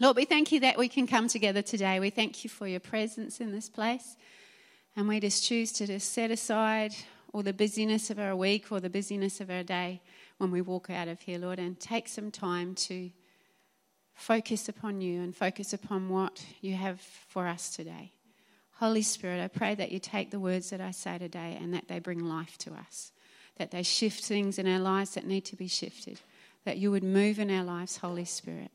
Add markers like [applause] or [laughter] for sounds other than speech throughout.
Lord, we thank you that we can come together today. We thank you for your presence in this place. And we just choose to just set aside all the busyness of our week or the busyness of our day when we walk out of here, Lord, and take some time to focus upon you and focus upon what you have for us today. Holy Spirit, I pray that you take the words that I say today and that they bring life to us, that they shift things in our lives that need to be shifted, that you would move in our lives, Holy Spirit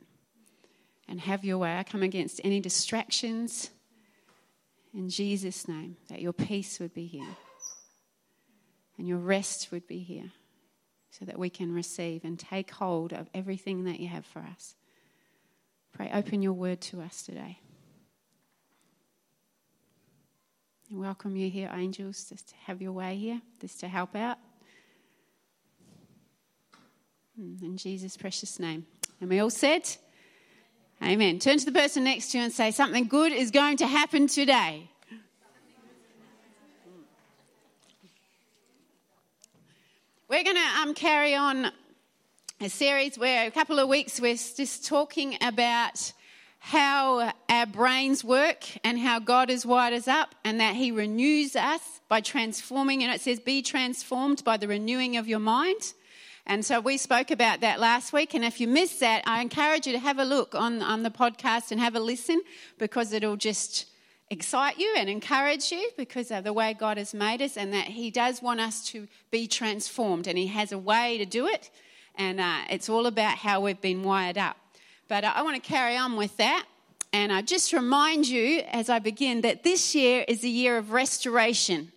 and have your way. I come against any distractions in Jesus' name, that your peace would be here and your rest would be here so that we can receive and take hold of everything that you have for us. Pray, open your word to us today. And welcome you here, angels, just to have your way here, just to help out. Hmm, in Jesus' precious name. And we all said, Amen. Turn to the person next to you and say, Something good is going to happen today. We're going to um, carry on a series where a couple of weeks we're just talking about how our brains work and how God has wired us up and that He renews us by transforming. And it says, Be transformed by the renewing of your mind. And so we spoke about that last week. And if you missed that, I encourage you to have a look on, on the podcast and have a listen because it'll just excite you and encourage you because of the way God has made us and that He does want us to be transformed and He has a way to do it. And uh, it's all about how we've been wired up. But I want to carry on with that. And I just remind you as I begin that this year is a year of restoration.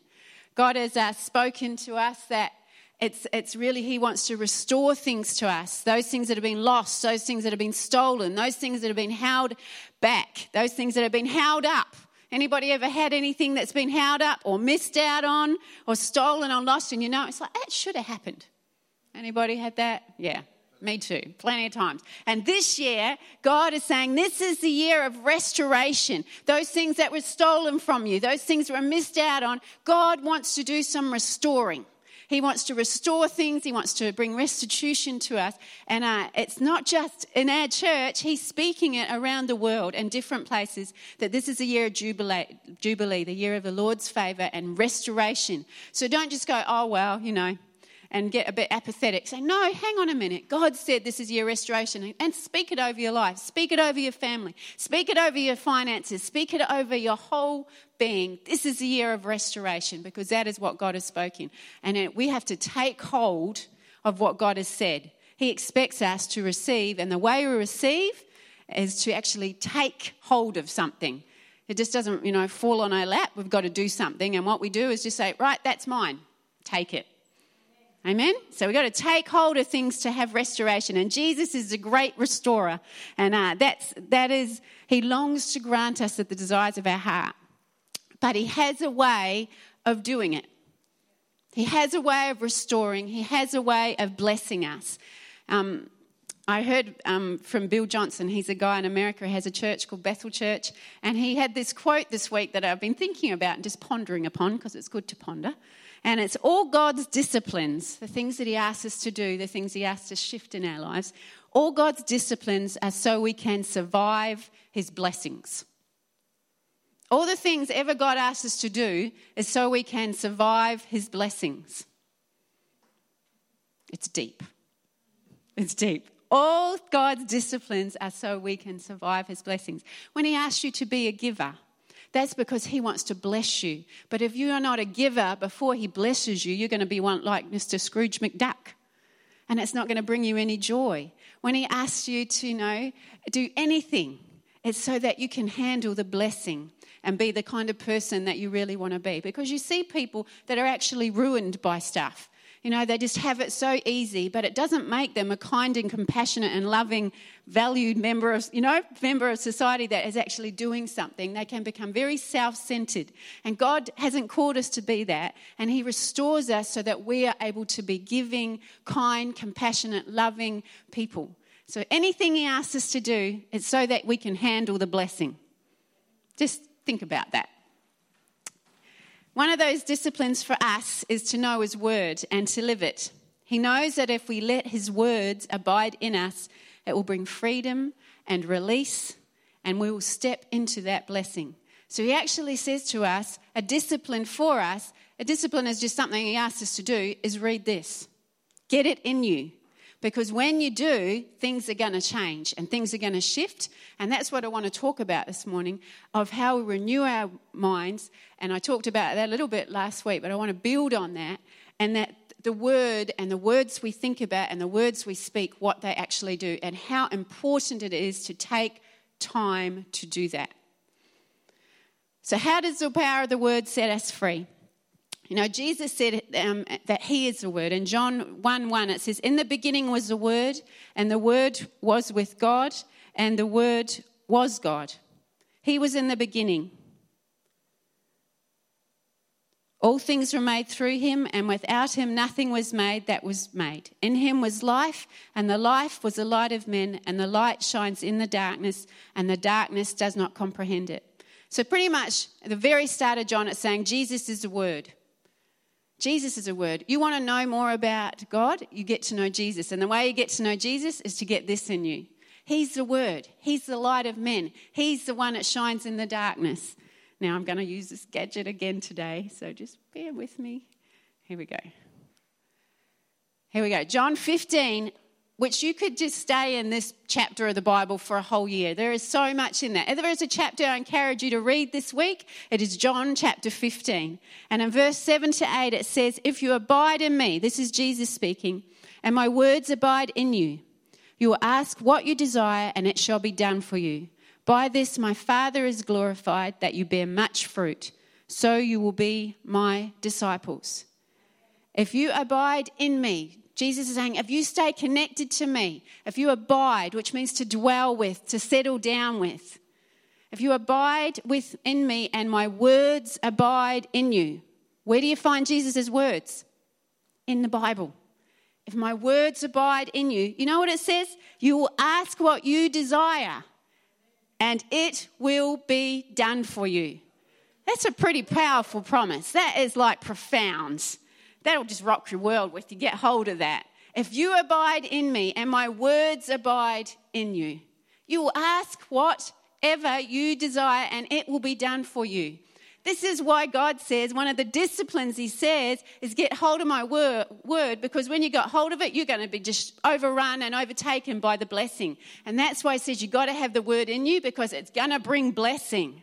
God has uh, spoken to us that it's, it's really, He wants to restore things to us. Those things that have been lost, those things that have been stolen, those things that have been held back, those things that have been held up. Anybody ever had anything that's been held up or missed out on or stolen or lost and you know it's like that should have happened? Anybody had that? Yeah. Me too, plenty of times. And this year, God is saying this is the year of restoration. Those things that were stolen from you, those things that were missed out on, God wants to do some restoring. He wants to restore things. He wants to bring restitution to us. And uh, it's not just in our church, He's speaking it around the world and different places that this is a year of jubilee, jubilee, the year of the Lord's favor and restoration. So don't just go, oh, well, you know, and get a bit apathetic. Say, no, hang on a minute. God said this is your restoration. And speak it over your life. Speak it over your family. Speak it over your finances. Speak it over your whole being. This is the year of restoration because that is what God has spoken. And we have to take hold of what God has said. He expects us to receive, and the way we receive is to actually take hold of something. It just doesn't, you know, fall on our lap. We've got to do something. And what we do is just say, right, that's mine. Take it. Amen? So we've got to take hold of things to have restoration. And Jesus is a great restorer. And uh, that's, that is, he longs to grant us the desires of our heart. But he has a way of doing it. He has a way of restoring, he has a way of blessing us. Um, I heard um, from Bill Johnson, he's a guy in America who has a church called Bethel Church, and he had this quote this week that I've been thinking about and just pondering upon because it's good to ponder. And it's all God's disciplines, the things that He asks us to do, the things He asks us to shift in our lives. All God's disciplines are so we can survive His blessings. All the things ever God asks us to do is so we can survive His blessings. It's deep. It's deep. All God's disciplines are so we can survive His blessings. When He asks you to be a giver, that's because He wants to bless you. But if you are not a giver before He blesses you, you're going to be one like Mr. Scrooge McDuck. And it's not going to bring you any joy. When He asks you to, you know, do anything, it's so that you can handle the blessing and be the kind of person that you really want to be. Because you see people that are actually ruined by stuff. You know, they just have it so easy, but it doesn't make them a kind and compassionate and loving, valued member of, you know, member of society that is actually doing something. They can become very self-centered. And God hasn't called us to be that, and He restores us so that we are able to be giving, kind, compassionate, loving people. So anything He asks us to do, it's so that we can handle the blessing. Just think about that. One of those disciplines for us is to know His word and to live it. He knows that if we let His words abide in us, it will bring freedom and release, and we will step into that blessing. So he actually says to us, a discipline for us, a discipline is just something he asks us to do, is read this. Get it in you. Because when you do, things are going to change and things are going to shift. And that's what I want to talk about this morning of how we renew our minds. And I talked about that a little bit last week, but I want to build on that. And that the word and the words we think about and the words we speak, what they actually do, and how important it is to take time to do that. So, how does the power of the word set us free? You know, Jesus said um, that He is the Word. In John 1 1, it says, In the beginning was the Word, and the Word was with God, and the Word was God. He was in the beginning. All things were made through him, and without him nothing was made that was made. In him was life, and the life was the light of men, and the light shines in the darkness, and the darkness does not comprehend it. So, pretty much at the very start of John, it's saying Jesus is the Word. Jesus is a word. You want to know more about God? You get to know Jesus. And the way you get to know Jesus is to get this in you. He's the word, He's the light of men, He's the one that shines in the darkness. Now, I'm going to use this gadget again today, so just bear with me. Here we go. Here we go. John 15, which you could just stay in this chapter of the Bible for a whole year. There is so much in. If there is a chapter I encourage you to read this week, it is John chapter 15. And in verse 7 to 8, it says, If you abide in me, this is Jesus speaking, and my words abide in you, you will ask what you desire, and it shall be done for you. By this my Father is glorified, that you bear much fruit, so you will be my disciples. If you abide in me, Jesus is saying, if you stay connected to me, if you abide, which means to dwell with, to settle down with, if you abide within me and my words abide in you, where do you find Jesus' words? In the Bible. If my words abide in you, you know what it says? You will ask what you desire, and it will be done for you. That's a pretty powerful promise. That is like profound. That'll just rock your world with you. Get hold of that. If you abide in me and my words abide in you, you will ask whatever you desire and it will be done for you. This is why God says one of the disciplines He says is get hold of my word, word because when you got hold of it, you're going to be just overrun and overtaken by the blessing. And that's why He says you've got to have the word in you because it's going to bring blessing.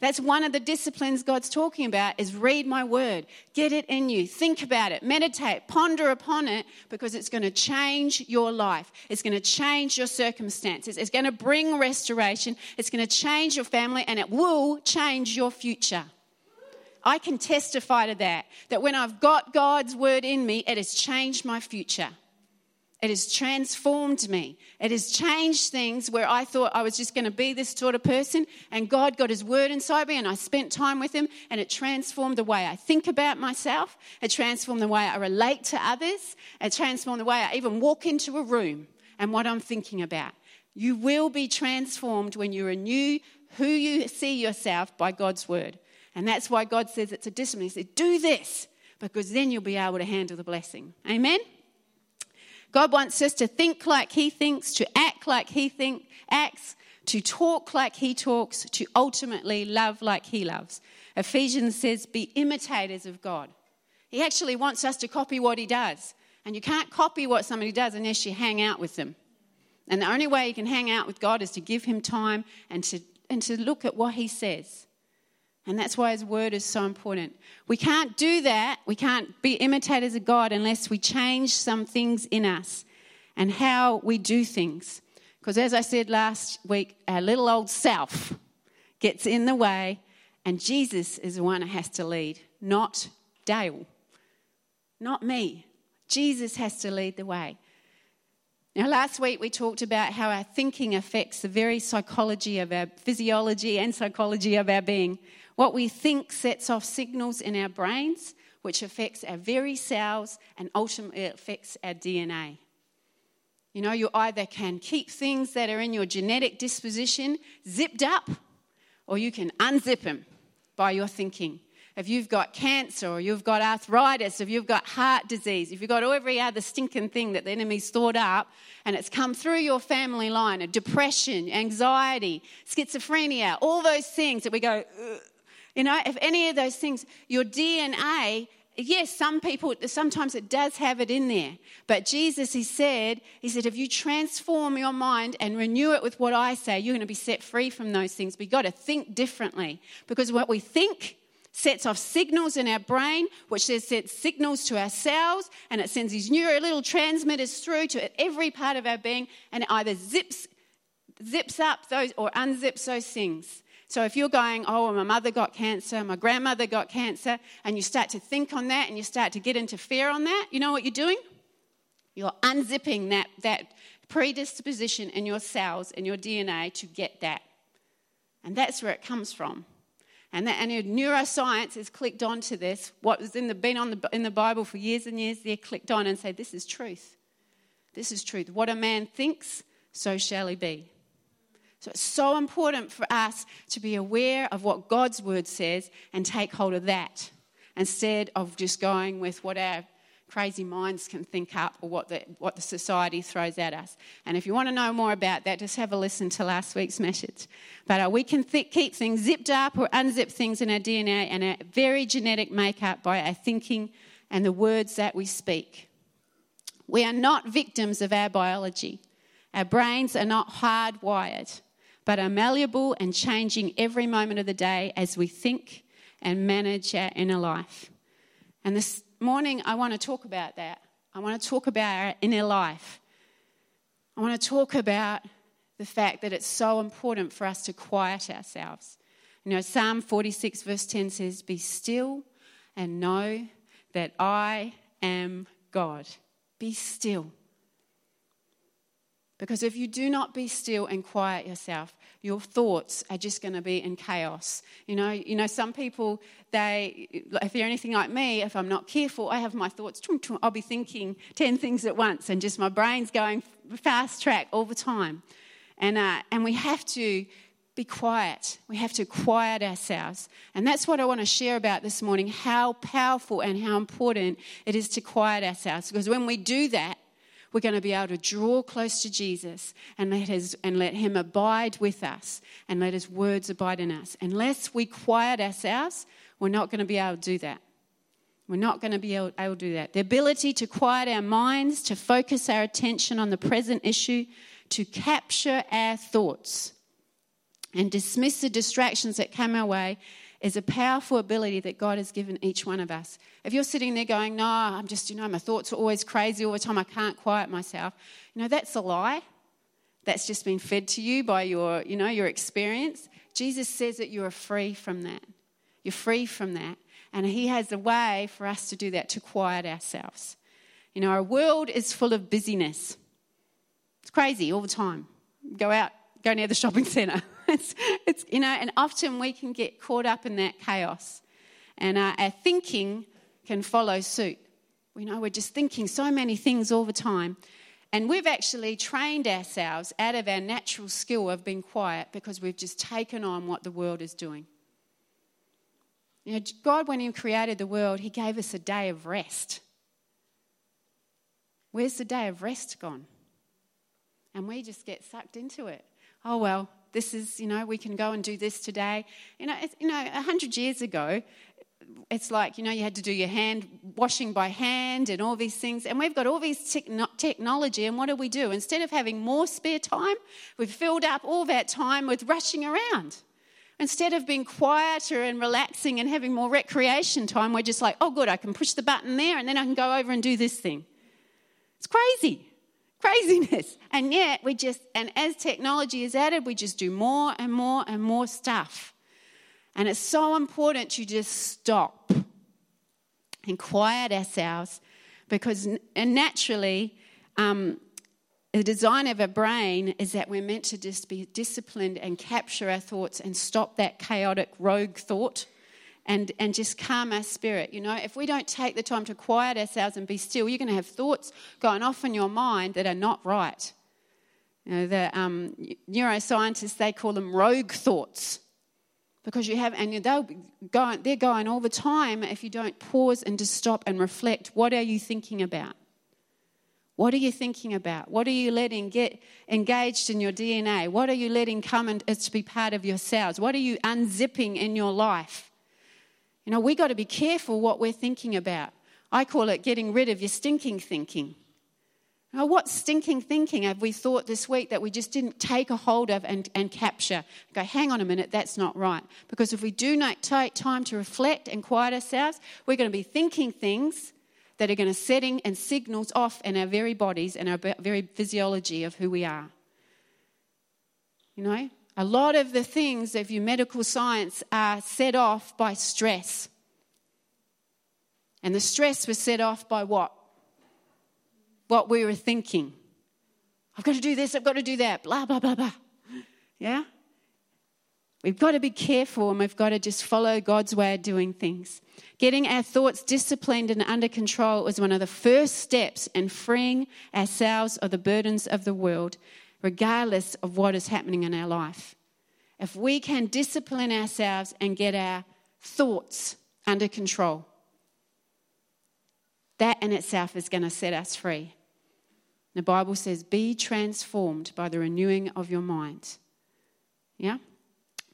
That's one of the disciplines God's talking about is read my word. Get it in you. Think about it. Meditate. Ponder upon it because it's going to change your life. It's going to change your circumstances. It's going to bring restoration. It's going to change your family and it will change your future. I can testify to that. That when I've got God's word in me, it has changed my future. It has transformed me. It has changed things where I thought I was just going to be this sort of person, and God got His word inside me, and I spent time with Him, and it transformed the way I think about myself. It transformed the way I relate to others. It transformed the way I even walk into a room and what I'm thinking about. You will be transformed when you renew who you see yourself by God's word. And that's why God says it's a discipline. He said, Do this, because then you'll be able to handle the blessing. Amen? God wants us to think like He thinks, to act like He think, acts, to talk like He talks, to ultimately love like He loves. Ephesians says, Be imitators of God. He actually wants us to copy what He does. And you can't copy what somebody does unless you hang out with them. And the only way you can hang out with God is to give Him time and to, and to look at what He says. And that's why his word is so important. We can't do that. We can't be imitators of God unless we change some things in us and how we do things. Because as I said last week, our little old self gets in the way, and Jesus is the one that has to lead, not Dayle, not me. Jesus has to lead the way. Now, last week we talked about how our thinking affects the very psychology of our physiology and psychology of our being. What we think sets off signals in our brains, which affects our very cells and ultimately affects our DNA. You know, you either can keep things that are in your genetic disposition zipped up, or you can unzip them by your thinking. if you've got cancer or you've got arthritis, if you've got heart disease, if you've got every other stinking thing that the enemy's stored up and it's come through your family line, a depression, anxiety, schizophrenia, all those things that we go, Ugh. You know, if any of those things, your DNA yes, some people, sometimes it does have it in there. But Jesus, he said, he said, if you transform your mind and renew it with what I say, you're going to be set free from those things. You've got to think differently because what we think sets off signals in our brain, which then sets signals to our cells, and it sends these neuro little transmitters through to every part of our being, and it either zips, zips up those or unzips those things. So if you're going, oh, my mother got cancer, my grandmother got cancer, and you start to think on that and you start to get into fear on that, you know what you're doing? You're unzipping that, that predisposition in your cells, in your DNA to get that. And that's where it comes from. And, that, and neuroscience has clicked onto this. What has been on the, in the Bible for years and years, they clicked on and said, This is truth. This is truth. What a man thinks, so shall he be. So it's so important for us to be aware of what God's word says and take hold of that instead of just going with what our crazy minds can think up or what the, what the society throws at us. And if you want to know more about that, just have a listen to last week's message. But uh, we can th- keep things zipped up or unzip things in our DNA and our very genetic makeup by our thinking and the words that we speak. We are not victims of our biology. Our brains are not hardwired but are malleable and changing every moment of the day as we think and manage our inner life. And this morning, I want to talk about that. I want to talk about our inner life. I want to talk about the fact that it's so important for us to quiet ourselves. You know, Psalm 46, verse 10 says, Be still and know that I am God. Be still. Because if you do not be still and quiet yourself, your thoughts are just going to be in chaos. You know, you know, some people, they, if they're anything like me, if I'm not careful, I have my thoughts, I'll be thinking 10 things at once and just my brain's going fast track all the time. And, uh, and we have to be quiet. We have to quiet ourselves. And that's what I want to share about this morning how powerful and how important it is to quiet ourselves. Because when we do that, we're going to be able to draw close to Jesus and let, his, and let Him abide with us and let His words abide in us. Unless we quiet ourselves, we're not going to be able to do that. We're not going to be able, able to do that. The ability to quiet our minds, to focus our attention on the present issue, to capture our thoughts and dismiss the distractions that come our way is a powerful ability that God has given each one of us. If you're sitting there going, No, I'm just, you know, my thoughts are always crazy all the time, I can't quiet myself, you know, that's a lie. That's just been fed to you by your, you know, your experience. Jesus says that you are free from that. You're free from that. And He has a way for us to do that, to quiet ourselves. You know, our world is full of busyness. It's crazy all the time. Go out, go near the shopping centre. [laughs] [laughs] it's, it's, you know, and often we can get caught up in that chaos. And uh, our thinking can follow suit. We know we're just thinking so many things all the time. And we've actually trained ourselves out of our natural skill of being quiet because we've just taken on what the world is doing. You know, God, when He created the world, He gave us a day of rest. Where's the day of rest gone? And we just get sucked into it. Oh, well, this is, you know, we can go and do this today. You know, you know, a hundred years ago, it's like, you know, you had to do your hand washing by hand and all these things. And we've got all these technology. And what do we do? Instead of having more spare time, we've filled up all that time with rushing around. Instead of being quieter and relaxing and having more recreation time, we're just like, oh, good, I can push the button there and then I can go over and do this thing. It's crazy craziness. [laughs] And yet, we just, and as technology is added, we just do more and more and more stuff. And it's so important to just stop and quiet ourselves because and naturally, um, the design of a brain is that we're meant to just be disciplined and capture our thoughts and stop that chaotic rogue thought and, and just calm our spirit. You know, if we don't take the time to quiet ourselves and be still, you're going to have thoughts going off in your mind that are not right. You know, the um, neuroscientists, they call them rogue thoughts. because you have, and they'll going, they're going all the time if you don't pause and just stop and reflect. What are you thinking about? What are you thinking about? What are you letting get engaged in your DNA? What are you letting come and to be part of yourselves? What are you unzipping in your life? You know, we got to be careful what we're thinking about. I call it getting rid of your stinking thinking. Now, what stinking thinking have we thought this week that we just didn't take a hold of and, and capture? Go, hang on a minute, that's not right. Because if we do not take time to reflect and quiet ourselves, we're going to be thinking things that are going to setting and signals off in our very bodies and our very physiology of who we are. You know, a lot of the things of your medical science are set off by stress. And the stress was set off by what? what we were thinking. I've got to do this, I've got to do that, blah, blah, blah, blah. Yeah? We've got to be careful and we've got to just follow God's way of doing things. Getting our thoughts disciplined and under control is one of the first steps in freeing ourselves of the burdens of the world, regardless of what is happening in our life. If we can discipline ourselves and get our thoughts under control, that in itself is going to set us free. The Bible says, be transformed by the renewing of your mind. Yeah?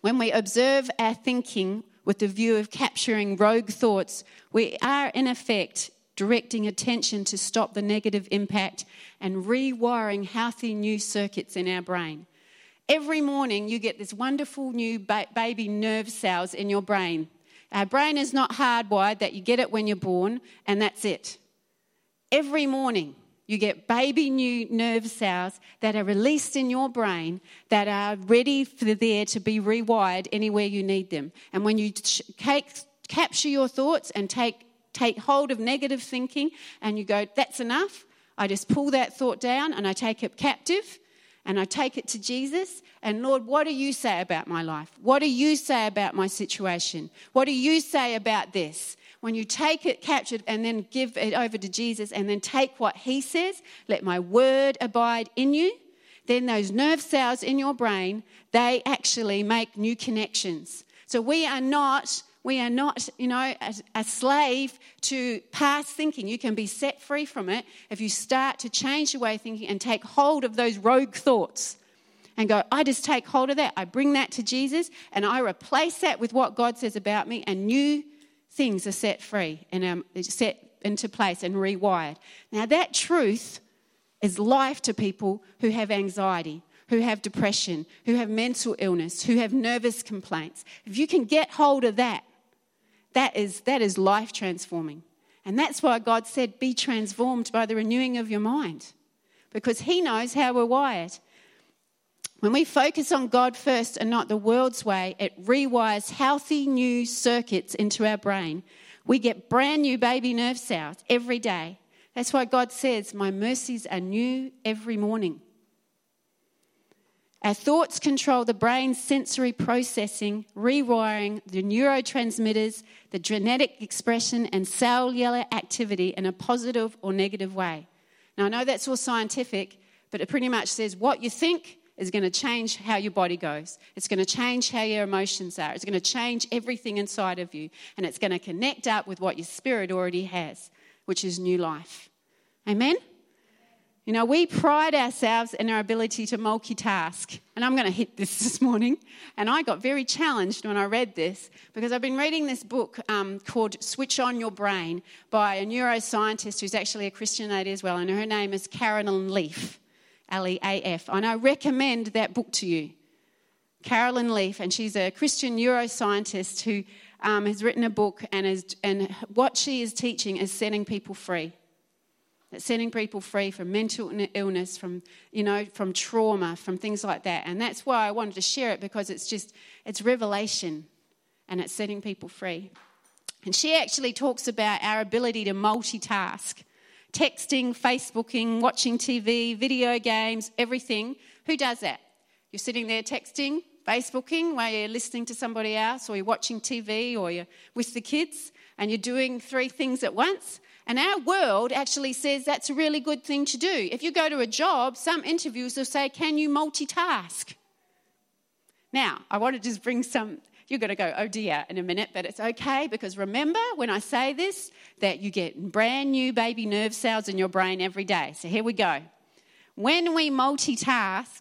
When we observe our thinking with the view of capturing rogue thoughts, we are in effect directing attention to stop the negative impact and rewiring healthy new circuits in our brain. Every morning, you get this wonderful new ba- baby nerve cells in your brain our brain is not hardwired that you get it when you're born and that's it. Every morning, you get baby new nerve cells that are released in your brain that are ready for there to be rewired anywhere you need them. And when you take, capture your thoughts and take, take hold of negative thinking and you go, that's enough, I just pull that thought down and I take it captive and I take it to Jesus. And Lord, what do you say about my life? What do you say about my situation? What do you say about this? When you take it captured and then give it over to Jesus and then take what he says, let my word abide in you, then those nerve cells in your brain, they actually make new connections. So we are not we are not, you know, a, a, slave to past thinking. You can be set free from it if you start to change your way of thinking and take hold of those rogue thoughts and go, I just take hold of that. I bring that to Jesus and I replace that with what God says about me, and new things are set free and um, set into place and rewired. Now, that truth is life to people who have anxiety who have depression, who have mental illness, who have nervous complaints. If you can get hold of that, that is, that is life transforming. And that's why God said, Be transformed by the renewing of your mind, because He knows how we're wired. When we focus on God first and not the world's way, it rewires healthy new circuits into our brain. We get brand new baby nerve cells every day. That's why God says, My mercies are new every morning. Our thoughts control the brain's sensory processing, rewiring the neurotransmitters, the genetic expression, and cellular activity in a positive or negative way. Now, I know that's all scientific, but it pretty much says what you think is going to change how your body goes. It's going to change how your emotions are. It's going to change everything inside of you. And it's going to connect up with what your spirit already has, which is new life. Amen? You know, we pride ourselves in our ability to multitask. And I'm going to hit this [laughs] this morning. And I got very challenged when I read this because I've been reading this book um, called Switch On Your Brain by a neuroscientist who's actually a Christian lady as well. And her name is Caroline Leaf, L E A F. And I recommend that book to you. Caroline Leaf, and she's a Christian neuroscientist who um, has written a book, and, is, and what she is teaching is setting people free. It's setting people free from mental illness, from, you know, from trauma, from things like that. And that's why I wanted to share it because it's just, it's revelation and it's setting people free. And she actually talks about our ability to multitask texting, Facebooking, watching TV, video games, everything. Who does that? You're sitting there texting, Facebooking while you're listening to somebody else, or you're watching TV, or you're with the kids, and you're doing three things at once. And our world actually says that's a really good thing to do. If you go to a job, some interviews will say, Can you multitask? Now, I want to just bring some, You're going to go, oh dear, in a minute, but it's okay because remember when I say this, that you get brand new baby nerve cells in your brain every day. So here we go. When we multitask,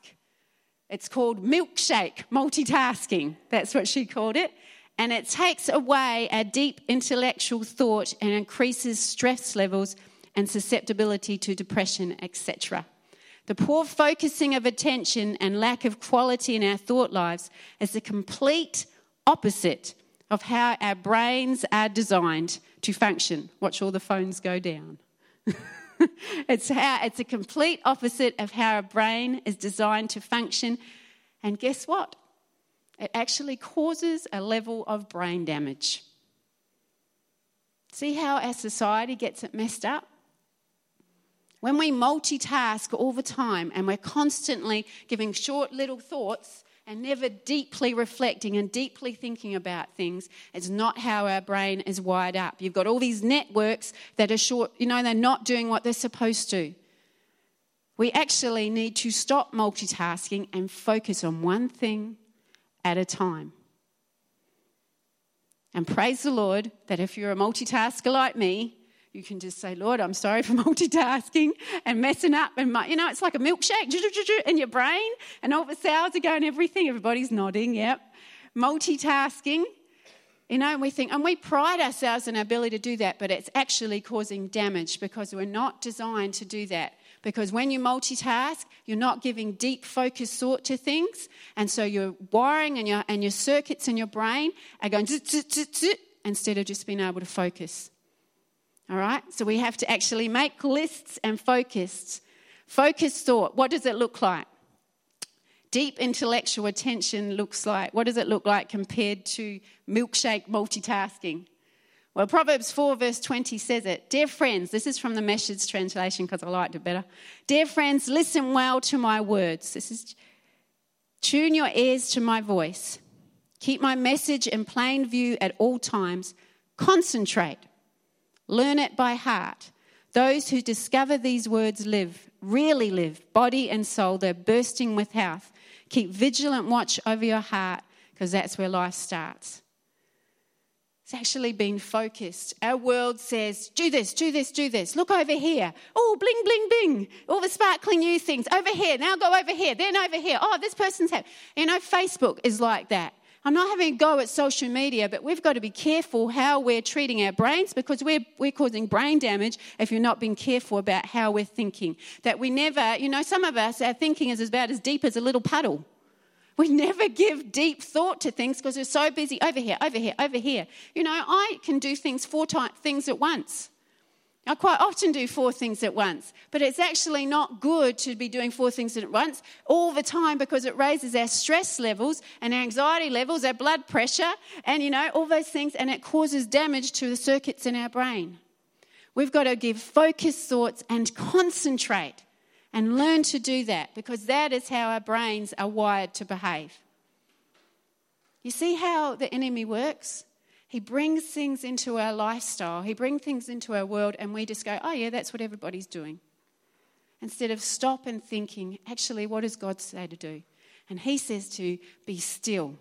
it's called milkshake multitasking. That's what she called it. And it takes away our deep intellectual thought and increases stress levels and susceptibility to depression, etc. The poor focusing of attention and lack of quality in our thought lives is the complete opposite of how our brains are designed to function. Watch all the phones go down. [laughs] it's, how, it's a complete opposite of how a brain is designed to function. And guess what? It actually causes a level of brain damage. See how our society gets it messed up? When we multitask all the time and we're constantly giving short little thoughts and never deeply reflecting and deeply thinking about things, it's not how our brain is wired up. You've got all these networks that are short, you know, they're not doing what they're supposed to. We actually need to stop multitasking and focus on one thing at a time. And praise the Lord that if you're a multitasker like me, you can just say, Lord, I'm sorry for [laughs] multitasking and messing up. And, my, you know, it's like a milkshake in your brain, and all the cells are going everything. Everybody's nodding, yep. Multitasking. You know, and we think, and we pride ourselves in our ability to do that, but it's actually causing damage because we're not designed to do that. Because when you multitask, you're not giving deep focused thought to things. And so your wiring and your, and your circuits in your brain are going instead of just being able to focus. All right? So we have to actually make lists and focused. Focused thought, what does it look like? Deep intellectual attention looks like, what does it look like compared to milkshake multitasking? Well, Proverbs 4, verse 20 says it. Dear friends, this is from the Message translation because I liked it better. Dear friends, listen well to my words. This is tune your ears to my voice. Keep my message in plain view at all times. Concentrate Learn it by heart. Those who discover these words live, really live, body and soul. They're bursting with health. Keep vigilant watch over your heart because that's where life starts. It's actually been focused. Our world says, do this, do this, do this. Look over here. Oh, bling, bling, bling. All the sparkling new things. Over here. Now go over here. Then over here. Oh, this person's happy. You know, Facebook is like that. I'm not having a go at social media, but we've got to be careful how we're treating our brains because we're, we're causing brain damage if you're not being careful about how we're thinking. That we never, you know, some of us, our thinking is about as deep as a little puddle. We never give deep thought to things because we're so busy over here, over here, over here. You know, I can do things four things at once. I quite often do four things at once, but it's actually not good to be doing four things at once all the time because it raises our stress levels and anxiety levels, our blood pressure, and you know, all those things, and it causes damage to the circuits in our brain. We've got to give focused thoughts and concentrate and learn to do that because that is how our brains are wired to behave. You see how the enemy works? He brings things into our lifestyle, He brings things into our world, and we just go, oh, yeah, that's what everybody's doing. Instead of stop and thinking, actually, what does God say to do? And He says to be still.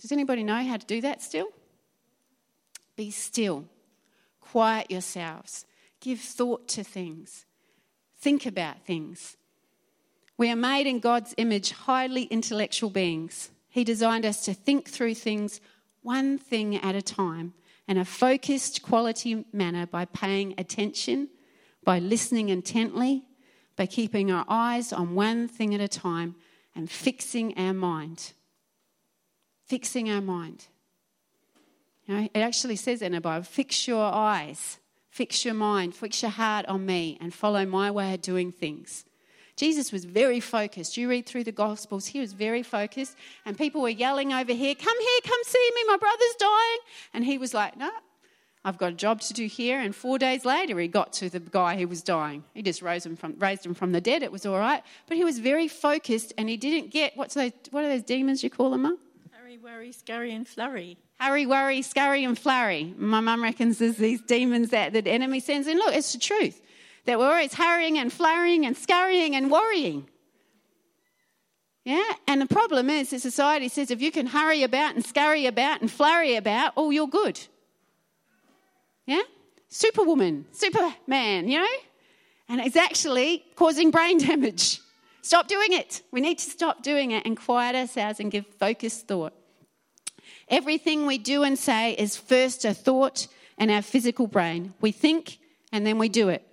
Does anybody know how to do that still? Be still. Quiet yourselves. Give thought to things. Think about things. We are made in God's image, highly intellectual beings. He designed us to think through things one thing at a time in a focused, quality manner by paying attention, by listening intently, by keeping our eyes on one thing at a time and fixing our mind. Fixing our mind. You know, it actually says in the Bible fix your eyes, fix your mind, fix your heart on me, and follow my way of doing things. Jesus was very focused. You read through the Gospels, he was very focused, and people were yelling over here, Come here, come see me, my brother's dying. And he was like, No, I've got a job to do here. And four days later, he got to the guy who was dying. He just rose him from, raised him from the dead. It was all right. But he was very focused, and he didn't get what's those, what are those demons you call them, Mum? Hurry, worry, scurry, and flurry. Hurry, worry, scurry, and flurry. My mum reckons there's these demons that the enemy sends in. Look, it's the truth that we're always hurrying and flurrying and scurrying and worrying. Yeah, and the problem is that society says if you can hurry about and scurry about and flurry about, oh, you're good. Yeah? Superwoman, Superman, you know? And it's actually causing brain [laughs] damage. Stop doing it. We need to stop doing it and quiet ourselves and give focused thought. Everything we do and say is first a thought in our physical brain. We think and then we do it,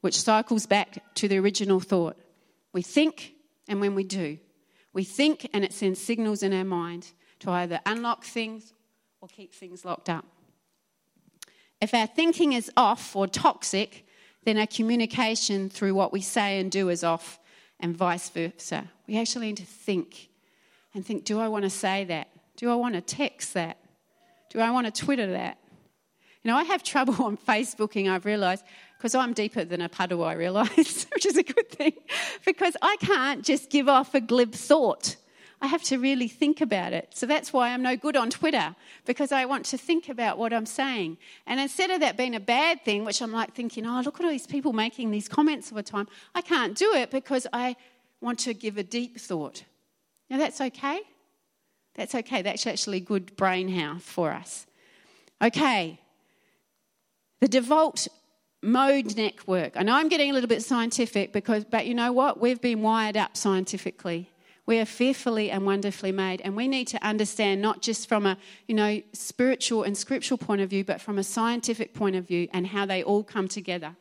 which cycles back to the original thought. We think and when we do. We think and it sends signals in our mind to either unlock things or keep things locked up. If our thinking is off or toxic, then our communication through what we say and do is off, and vice versa. We actually need to think and think do I want to say that? Do I want to text that? Do I want to Twitter that? You know, I have trouble [laughs] on Facebooking, I've realised, because I'm deeper than a puddle, I realise, [laughs] which is a good thing, because I can't just give off a glib thought. I have to really think about it. So that's why I'm no good on Twitter, because I want to think about what I'm saying. And instead of that being a bad thing, which I'm like thinking, oh, look at all these people making these comments all the time, I can't do it because I want to give a deep thought. Now, that's okay. That's okay. That's actually good brain health for us. Okay. The default mode network. I know I'm getting a little bit scientific because, but you know what? We've been wired up scientifically. We are fearfully and wonderfully made, and we need to understand not just from a you know spiritual and scriptural point of view, but from a scientific point of view, and how they all come together.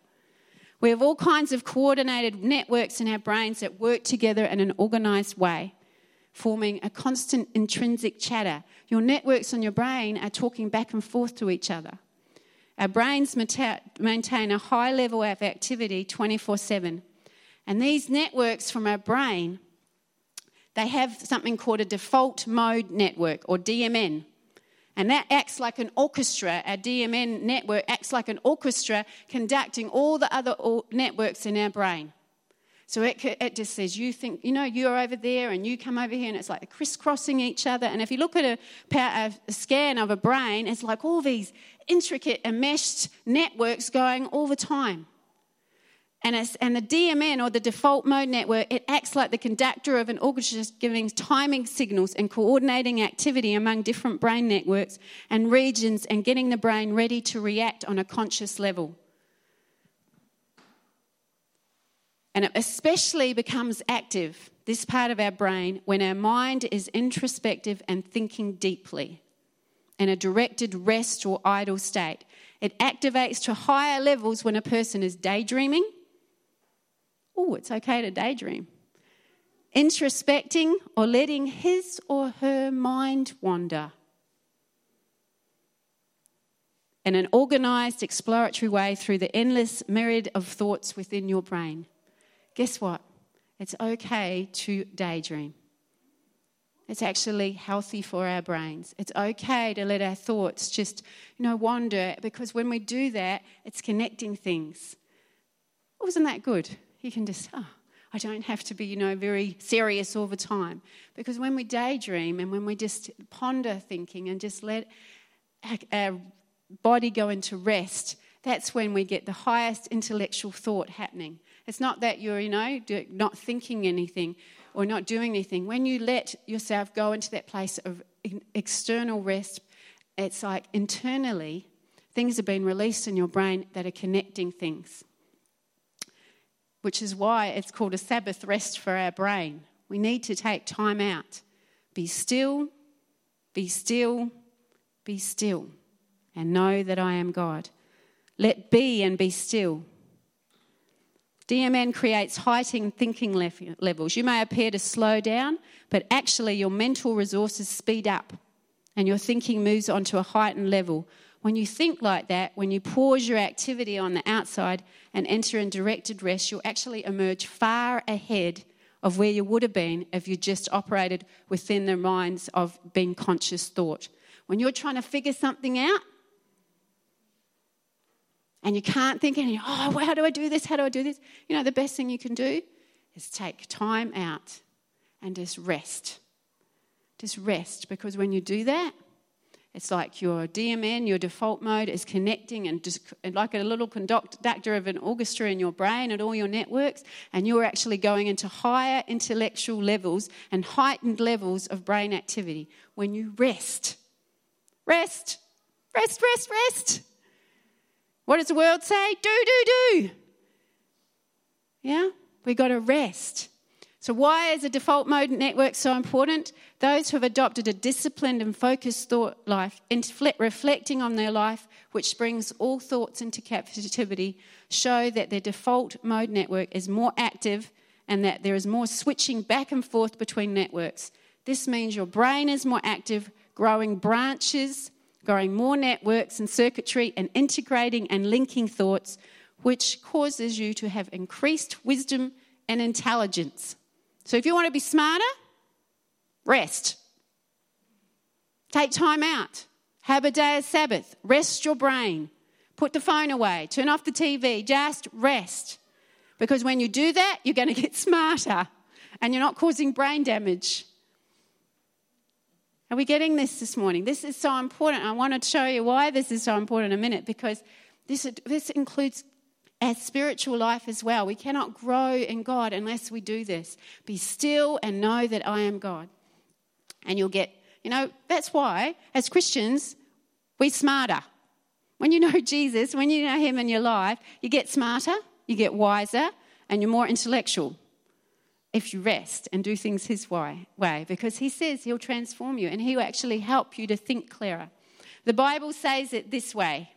We have all kinds of coordinated networks in our brains that work together in an organized way, forming a constant intrinsic chatter. Your networks on your brain are talking back and forth to each other. Our brains maintain a high level of activity 24 7. And these networks from our brain they have something called a default mode network or DMN. And that acts like an orchestra. Our DMN network acts like an orchestra conducting all the other networks in our brain. So it, it just says, you think, you know, you're over there and you come over here, and it's like crisscrossing each other. And if you look at a, a scan of a brain, it's like all these intricate, enmeshed networks going all the time. And, and the DMN or the default mode network, it acts like the conductor of an orchestra, giving timing signals and coordinating activity among different brain networks and regions and getting the brain ready to react on a conscious level. And it especially becomes active, this part of our brain, when our mind is introspective and thinking deeply in a directed rest or idle state. It activates to higher levels when a person is daydreaming oh, it's okay to daydream. Introspecting or letting his or her mind wander. In an organized, exploratory way through the endless myriad of thoughts within your brain. Guess what? It's okay to daydream. It's actually healthy for our brains. It's okay to let our thoughts just, you know, wander because when we do that, it's connecting things. Wasn't that good? You can just, oh, I don't have to be, you know, very serious all the time. Because when we daydream and when we just ponder thinking and just let our body go into rest, that's when we get the highest intellectual thought happening. It's not that you're, you know, not thinking anything or not doing anything. When you let yourself go into that place of external rest, it's like internally things have been released in your brain that are connecting things which is why it's called a Sabbath rest for our brain. We need to take time out. Be still, be still, be still, and know that I am God. Let be and be still. DMN creates heightened thinking levels. You may appear to slow down, but actually, your mental resources speed up and your thinking moves onto a heightened level when you think like that, when you pause your activity on the outside and enter in directed rest, you'll actually emerge far ahead of where you would have been if you just operated within the minds of being conscious thought. When you're trying to figure something out and you can't think any, oh, well, how do I do this? How do I do this? You know, the best thing you can do is take time out and just rest. Just rest because when you do that, It's like your DMN, your default mode, is connecting and just like a little conductor of an orchestra in your brain and all your networks, and you're actually going into higher intellectual levels and heightened levels of brain activity when you rest. Rest, rest, rest, rest. What does the world say? Do, do, do. Yeah? We've got to rest. So, why is a default mode network so important? Those who have adopted a disciplined and focused thought life, reflecting on their life, which brings all thoughts into captivity, show that their default mode network is more active and that there is more switching back and forth between networks. This means your brain is more active, growing branches, growing more networks and circuitry, and integrating and linking thoughts, which causes you to have increased wisdom and intelligence. So if you want to be smarter, rest. Take time out. Have a day of Sabbath. Rest your brain. Put the phone away. Turn off the TV. Just rest. Because when you do that, you're going to get [laughs] smarter and you're not causing brain damage. Are we getting this this morning? This is so important. I want to show you why this is so important in a minute because this, this includes our spiritual life as well. We cannot grow in God unless we do this. Be still and know that I am God. And you'll get, you know, that's why as Christians, we're smarter. When you know [laughs] Jesus, when you know Him in your life, you get smarter, you get wiser, and you're more intellectual if you rest and do things His way, way because He says He'll transform you and He'll actually help you to think clearer. The Bible says it this way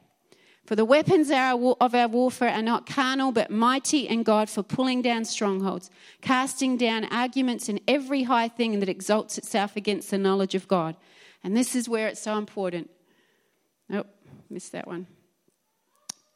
for the weapons of our warfare are not carnal, but mighty in God for pulling down strongholds, casting down arguments and every high thing that exalts itself against the knowledge of God. And this is where it's so important. Nope, missed that one.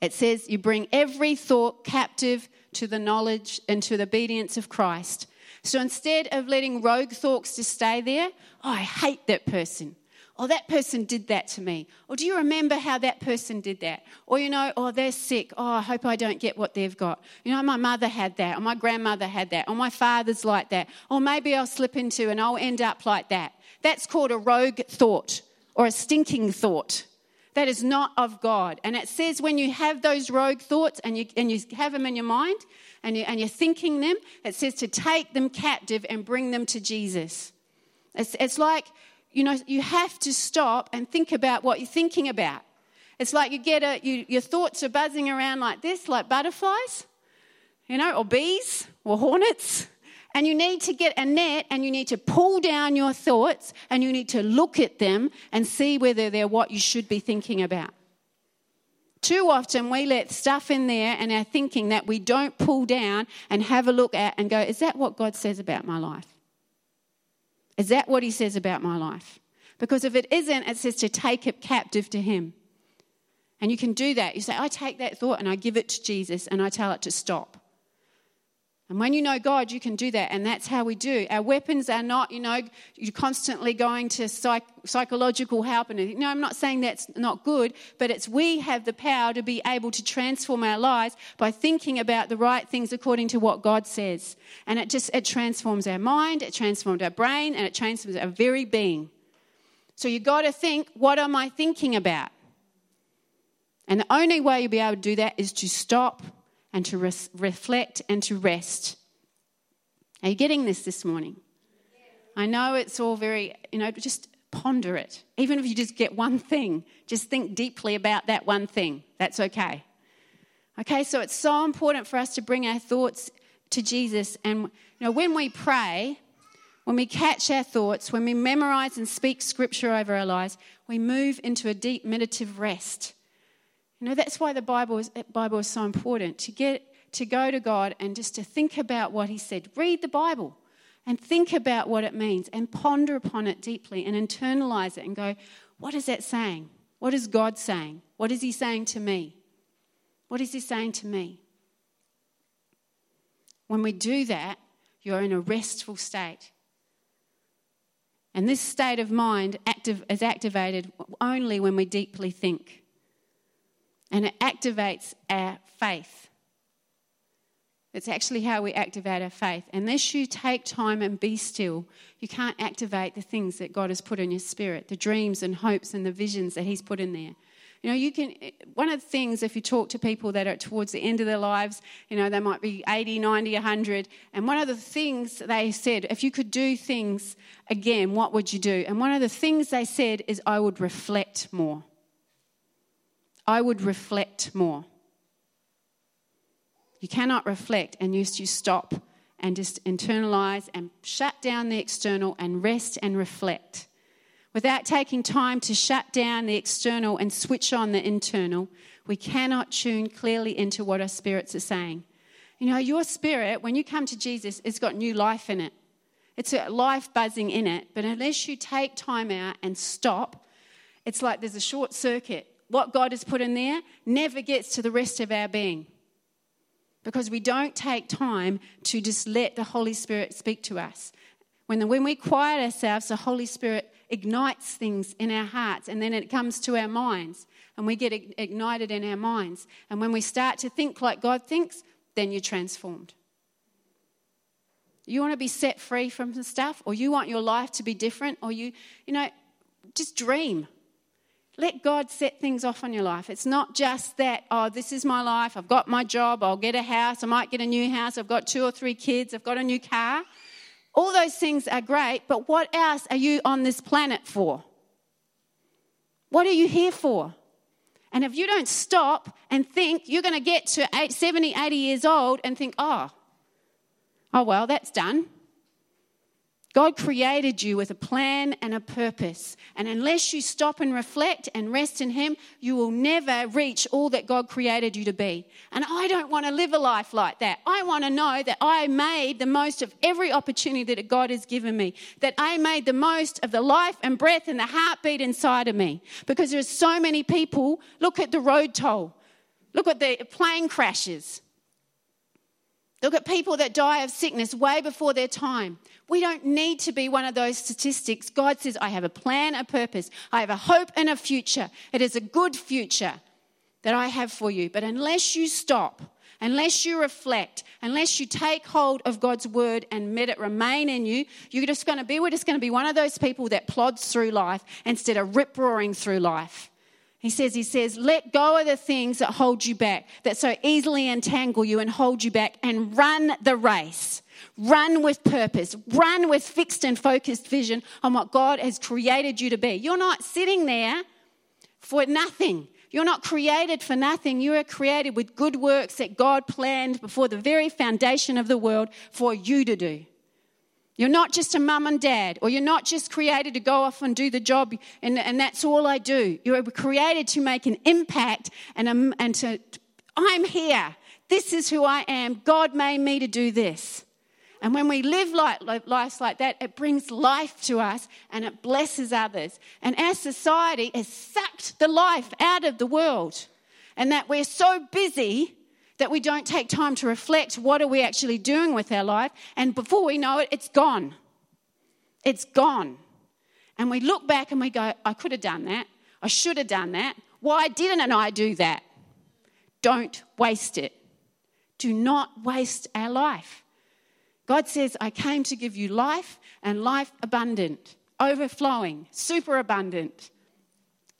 It says, You bring every thought captive to the knowledge and to the obedience of Christ. So instead of letting rogue thoughts just stay there, oh, I hate that person oh, that person did that to me. Or do you remember how that person did that? Or, you know, oh, they're sick. Oh, I hope I don't get what they've got. You know, my mother had that, or my grandmother had that, or my father's like that. Or maybe I'll slip into and I'll end up like that. That's called a rogue thought or a stinking thought. That is not of God. And it says when you have those rogue thoughts and you, and you have them in your mind and, you, and you're thinking them, it says to take them captive and bring them to Jesus. It's, it's like you know, you have to stop and think about what you're thinking about. It's like you get a, you, your thoughts are buzzing around like this, like butterflies, you know, or bees or hornets. And you need to get a net and you need to pull down your thoughts and you need to look at them and see whether they're what you should be thinking about. Too often we let stuff in there and our thinking that we don't pull down and have a look at and go, is that what God says about my life? Is that what he says about my life? Because if it isn't, it says to take it captive to him. And you can do that. You say, I take that thought and I give it to Jesus and I tell it to stop. And when you know God, you can do that. And that's how we do. Our weapons are not, you know, you're constantly going to psych- psychological help. And no, I'm not saying that's not good, but it's we have the power to be able to transform our lives by thinking about the right things according to what God says. And it just, it transforms our mind, it transforms our brain, and it transforms our very being. So you've got to think, what am I thinking about? And the only way you'll be able to do that is to stop and to reflect and to rest. Are you getting this this morning? I know it's all very, you know, just ponder it. Even if you just get one thing, just think deeply about that one thing. That's okay. Okay, so it's so important for us to bring our thoughts to Jesus. And, you know, when we pray, when we catch our thoughts, when we memorize and speak scripture over our lives, we move into a deep meditative rest. You know, that's why the Bible is, Bible is so important to get to go to God and just to think about what He said. Read the Bible and think about what it means and ponder upon it deeply and internalize it and go, what is that saying? What is God saying? What is He saying to me? What is He saying to me? When we do that, you're in a restful state. And this state of mind active, is activated only when we deeply think and it activates our faith. It's actually how we activate our faith. Unless you take time and be still, you can't activate the things that God has put in your spirit, the dreams and hopes and the visions that He's put in there. You know, you can, one of the things, if you talk to people that are towards the end of their lives, you know, they might be 80, 90, 100, and one of the things they said, if you could do things again, what would you do? And one of the things they said is, I would reflect more. I would reflect more. You cannot reflect unless you stop and just internalize and shut down the external and rest and reflect. Without taking time to shut down the external and switch on the internal, we cannot tune clearly into what our spirits are saying. You know, your spirit, when you come to Jesus, it's got new life in it. It's a life buzzing in it. But unless you take time out and stop, it's like there's a short circuit. What God has put in there never gets to the rest of our being because we don't take time to just let the Holy Spirit speak to us. When, the, when we quiet ourselves, the Holy Spirit ignites things in our hearts and then it comes to our minds and we get ignited in our minds. And when we start to think like God thinks, then you're transformed. You want to be set free from stuff, or you want your life to be different, or you, you know, just dream. Let God set things off on your life. It's not just that, oh, this is my life, I've got my job, I'll get a house, I might get a new house, I've got two or three kids, I've got a new car. All those things are great, but what else are you on this planet for? What are you here for? And if you don't stop and think, you're going to get to 70, 80 years old and think, oh, oh, well, that's done. God created you with a plan and a purpose. And unless you stop and reflect and rest in Him, you will never reach all that God created you to be. And I don't want to live a life like that. I want to know that I made the most of every opportunity that God has given me, that I made the most of the life and breath and the heartbeat inside of me. Because there are so many people, look at the road toll, look at the plane crashes. Look at people that die of sickness way before their time. We don't need to be one of those statistics. God says, I have a plan, a purpose. I have a hope and a future. It is a good future that I have for you. But unless you stop, unless you reflect, unless you take hold of God's word and let it remain in you, you're just going to be, we're just going to be one of those people that plods through life instead of rip roaring through life. He says, he says, let go of the things that hold you back, that so easily entangle you and hold you back, and run the race. Run with purpose. Run with fixed and focused vision on what God has created you to be. You're not sitting there for nothing. You're not created for nothing. You are created with good works that God planned before the very foundation of the world for you to do. You're not just a mum and dad, or you're not just created to go off and do the job and, and that's all I do. You're created to make an impact and, um, and to, I'm here. This is who I am. God made me to do this. And when we live like, lives like that, it brings life to us and it blesses others. And our society has sucked the life out of the world. And that we're so busy that we don't take time to reflect what are we actually doing with our life and before we know it it's gone. It's gone. And we look back and we go i could have done that. I should have done that. Why didn't i do that? Don't waste it. Do not waste our life. God says i came to give you life and life abundant overflowing super abundant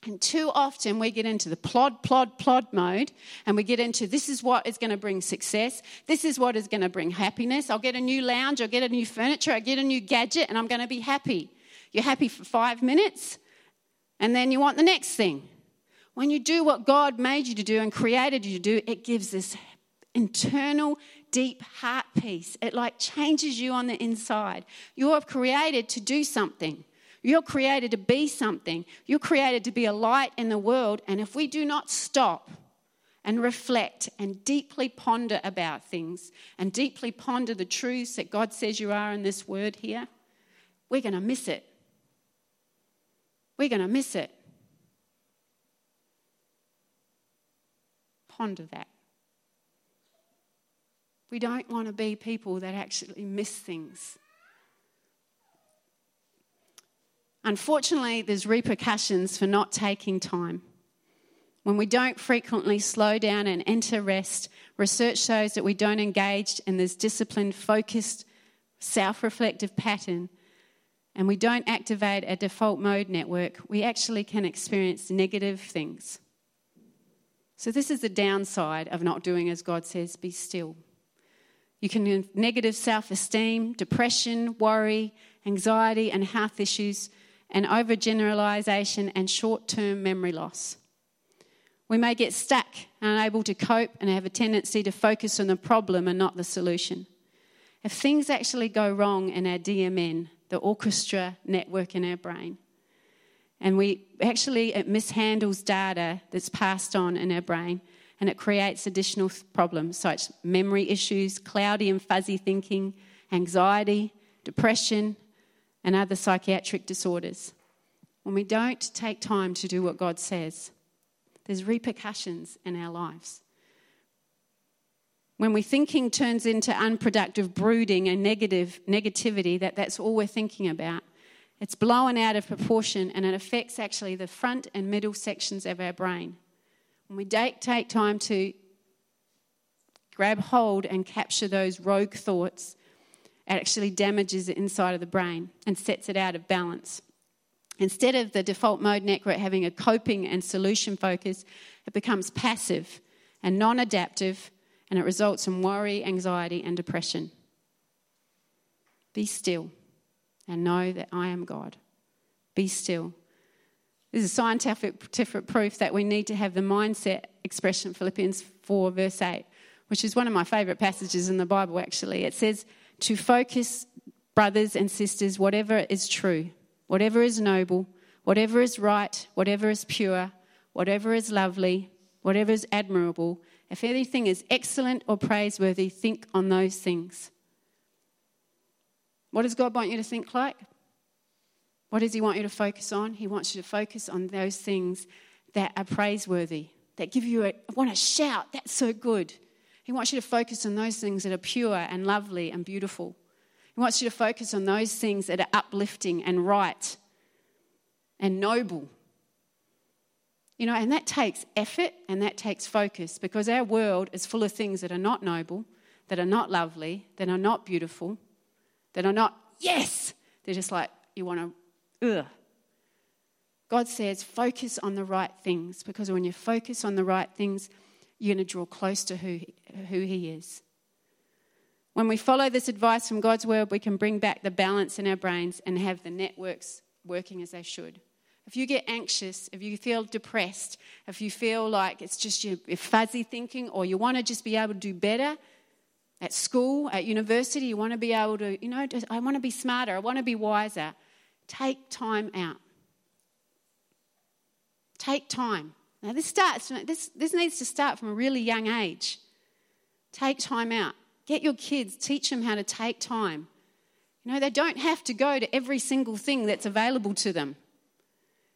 and too often we get into the plod, plod, plod mode and we get into this is what is going to bring success. This is what is going to bring happiness. I'll get a new lounge, I'll get a new furniture, I'll get a new gadget, and I'm going to be happy. You're happy for five minutes and then you want the next thing. When you do what God made you to do and created you to do, it gives this internal, deep heart peace. It like changes you on the inside. You are created to do something. You're created to be something. You're created to be a light in the world. And if we do not stop and reflect and deeply ponder about things and deeply ponder the truths that God says you are in this word here, we're going to miss it. We're going to miss it. Ponder that. We don't want to be people that actually miss things. Unfortunately, there's repercussions for not taking time. When we don't frequently slow down and enter rest, research shows that we don't engage in this disciplined, focused, self reflective pattern and we don't activate a default mode network, we actually can experience negative things. So, this is the downside of not doing as God says be still. You can have negative self esteem, depression, worry, anxiety, and health issues, and overgeneralization and short term memory loss. We may get stuck unable to cope and have a tendency to focus on the problem and not the solution. If things actually go wrong in our DMN, the orchestra network in our brain. And we actually, it mishandles data that's passed on in our brain and it creates additional problems such as memory issues, cloudy and fuzzy thinking, anxiety, depression, and other psychiatric disorders. When we don't take time to do what God says, there's repercussions in our lives. When we thinking turns into unproductive brooding and negative negativity, that that's all we're thinking about. It's blown out of proportion and it affects actually the front and middle sections of our brain. When we take time to grab hold and capture those rogue thoughts, actually damages the inside of the brain and sets it out of balance. Instead of the default mode network having a coping and solution focus, it becomes passive and non adaptive and it results in worry, anxiety, and depression. Be still and know that I am God. Be still. This is scientific proof that we need to have the mindset expression, Philippians 4, verse 8, which is one of my favourite passages in the Bible, actually. It says, To focus, brothers and sisters, whatever is true, whatever is noble, whatever is right, whatever is pure, whatever is lovely, whatever is admirable, if anything is excellent or praiseworthy, think on those things. What does God want you to think like? What does He want you to focus on? He wants you to focus on those things that are praiseworthy, that give you a I want to shout, that's so good. He wants you to focus on those things that are pure and lovely and beautiful. He wants you to focus on those things that are uplifting and right and noble you know, and that takes effort and that takes focus because our world is full of things that are not noble, that are not lovely, that are not beautiful, that are not, yes, they're just like, you want to, ugh. God says, focus on the right things because when you focus on the right things, you're going to draw close to who, who He is. When we follow this advice from God's word, we can bring back the balance in our brains and have the networks working as they should. If you get anxious, if you feel depressed, if you feel like it's just your fuzzy thinking, or you want to just be able to do better at school, at university, you want to be able to, you know, I want to be smarter, I want to be wiser, take time out. Take time. Now, this starts, this, this needs to start from a really young age. Take time out. Get your kids, teach them how to take time. You know, they don't have to go to every single thing that's available to them.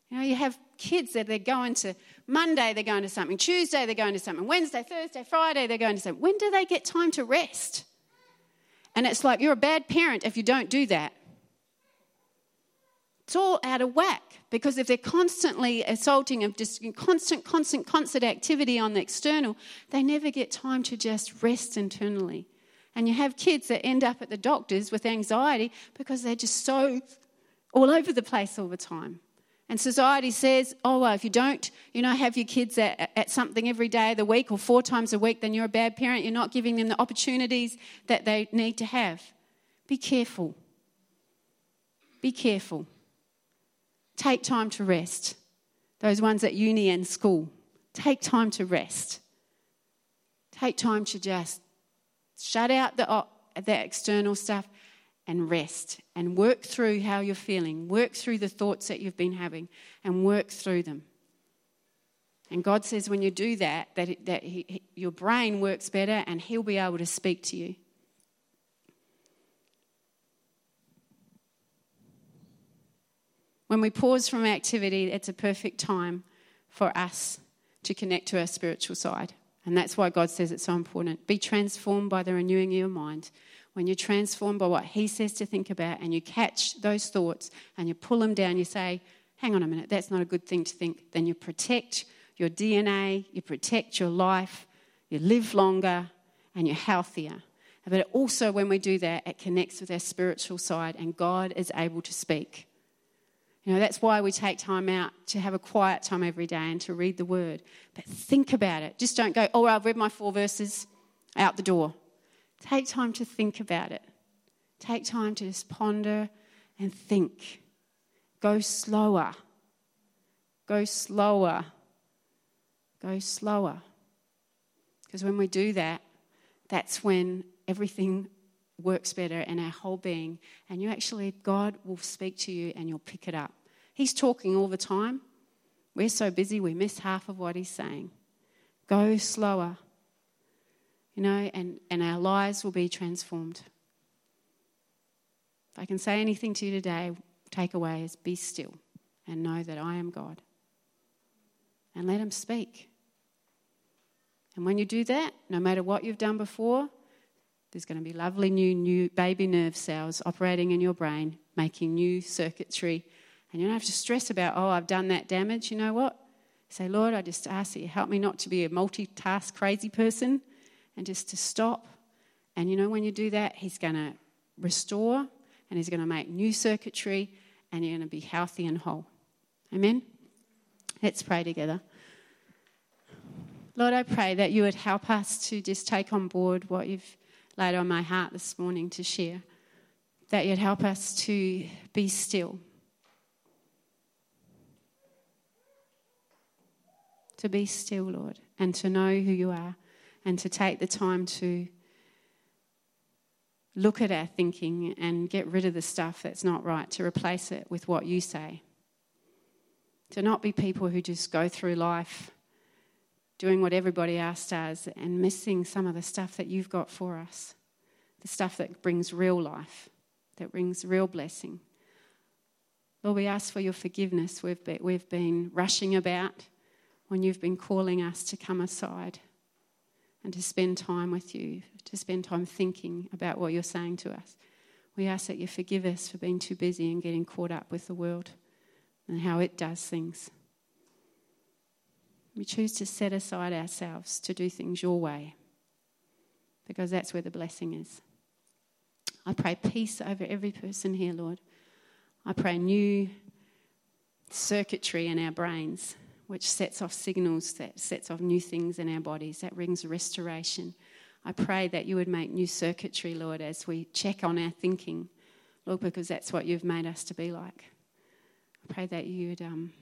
You know, you have kids that they're going to Monday, they're going to something, Tuesday, they're going to something, Wednesday, Thursday, Friday, they're going to something. When do they get time to rest? And it's like you're a bad parent if you don't do that. It's all out of whack because if they're constantly assaulting and just constant, constant, constant activity on the external, they never get time to just rest internally. And you have kids that end up at the doctors with anxiety because they're just so all over the place all the time. And society says, oh, well, if you don't, you know, have your kids at, at something every day of the week or four times a week, then you're a bad parent. You're not giving them the opportunities that they need to have. Be careful. Be careful. Take time to rest. Those ones at uni and school, take time to rest. Take time to just shut out the, the external stuff and rest and work through how you're feeling, work through the thoughts that you've been having, and work through them. And God says when you do that, that, that he, he, your brain works better and He'll be able to speak to you. When we pause from activity, it's a perfect time for us to connect to our spiritual side. And that's why God says it's so important. Be transformed by the renewing of your mind when you're transformed by what He says to think about and you catch those thoughts and you pull them down, you say, hang on a minute, that's not a good thing to think, then you protect your DNA, you protect your life, you live longer, and you're healthier. But also, when we do that, it connects with our spiritual side, and God is able to speak. You know, that's why we take time out to have a quiet time every day and to read the word. But think about it. Just don't go, oh, I've read my four verses out the door. Take time to think about it. Take time to just ponder and think. Go slower. Go slower. Go slower. Because when we do that, that's when everything works better in our whole being. And you actually, God will speak to you and you'll pick it up. He's talking all the time. We're so busy, we miss half of what He's saying. Go slower, you know, and, and our lives will be transformed. If I can say anything to you today, take away is be still and know that I am God. And let Him speak. And when you do that, no matter what you've done before, there's going to be lovely new, new baby nerve cells operating in your brain, making new circuitry. And you don't have to stress about, oh, I've done that damage. You know what? Say, Lord, I just ask that you help me not to be a multitask crazy person and just to stop. And you know, when you do that, He's going to restore and He's going to make new circuitry and you're going to be healthy and whole. Amen? Let's pray together. Lord, I pray that you would help us to just take on board what you've laid on my heart this morning to share. That you'd help us to be still. To be still, Lord, and to know who you are, and to take the time to look at our thinking and get rid of the stuff that's not right, to replace it with what you say. To not be people who just go through life doing what everybody else does and missing some of the stuff that you've got for us. The stuff that brings real life, that brings real blessing. Lord, we ask for your forgiveness. We've been, we've been rushing about when you've been calling us to come aside and to spend time with you, to spend time thinking about what you're saying to us. We ask that you forgive us for being too busy and getting caught up with the world and how it does things. We choose to set aside ourselves to do things your way because that's where the blessing is. I pray peace over every person here, Lord. I pray new circuitry in our brains, which sets off signals, that sets off new things in our bodies, that brings restoration. I pray that you would make new circuitry, Lord, as we check on our thinking, Lord, because that's what you've made us to be like. I pray that you would um,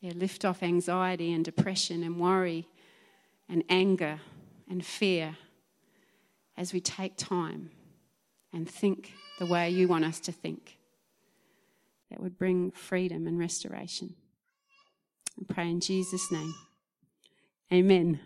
yeah, lift off anxiety and depression and worry and anger and fear as we take time and think the way you want us to think. That would bring freedom and restoration. I pray in Jesus' name. Amen.